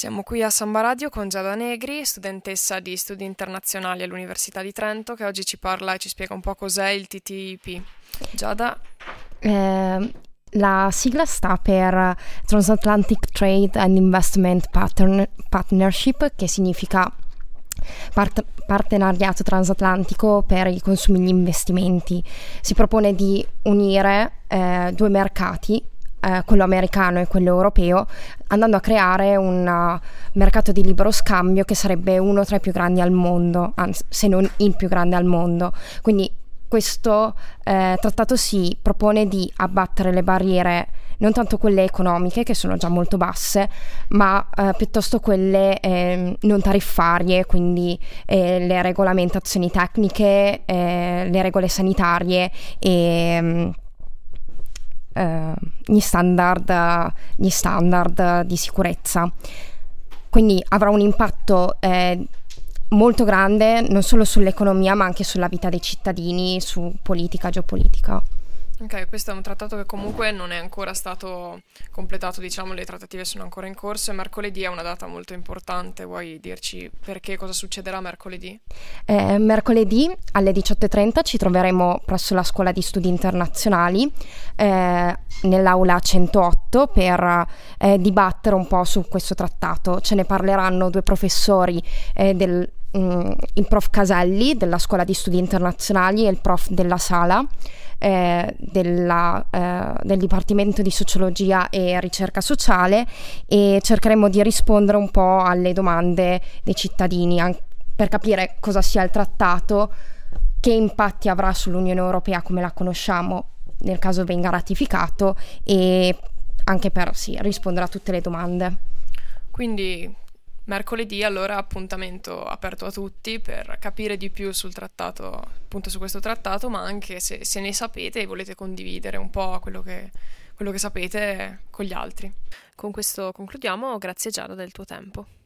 Siamo qui a Samba Radio con Giada Negri, studentessa di studi internazionali all'Università di Trento, che oggi ci parla e ci spiega un po' cos'è il TTIP. Giada? Eh, la sigla sta per Transatlantic Trade and Investment Partner- Partnership, che significa part- partenariato transatlantico per i consumi e gli investimenti. Si propone di unire eh, due mercati eh, quello americano e quello europeo, andando a creare un uh, mercato di libero scambio che sarebbe uno tra i più grandi al mondo, anzi, se non il più grande al mondo. Quindi questo eh, trattato si propone di abbattere le barriere non tanto quelle economiche che sono già molto basse, ma eh, piuttosto quelle eh, non tariffarie, quindi eh, le regolamentazioni tecniche, eh, le regole sanitarie e mm, eh, gli, standard, gli, standard, di sicurezza. Quindi avrà un impatto eh, molto grande non solo sull'economia ma anche sulla vita dei cittadini, su politica, geopolitica. Ok, questo è un trattato che comunque non è ancora stato completato, diciamo, le trattative sono ancora in corso e mercoledì è una data molto importante. Vuoi dirci perché cosa succederà mercoledì? Eh, mercoledì alle 18.30 ci troveremo presso la Scuola di Studi Internazionali eh, nell'aula 108 per eh, dibattere un po' su questo trattato. Ce ne parleranno due professori eh, del mm, il prof Caselli della Scuola di Studi Internazionali e il prof della Sala eh, della, eh, del Dipartimento di Sociologia e Ricerca Sociale e cercheremo di rispondere un po' alle domande dei cittadini an- per capire cosa sia il trattato, che impatti avrà sull'Unione Europea come la conosciamo nel caso venga ratificato e anche per sì, rispondere a tutte le domande. Quindi mercoledì allora appuntamento aperto a tutti per capire di più sul trattato, appunto su questo trattato, ma anche se, se ne sapete e volete condividere un po' quello che, quello che sapete con gli altri. Con questo concludiamo, grazie Giada del tuo tempo.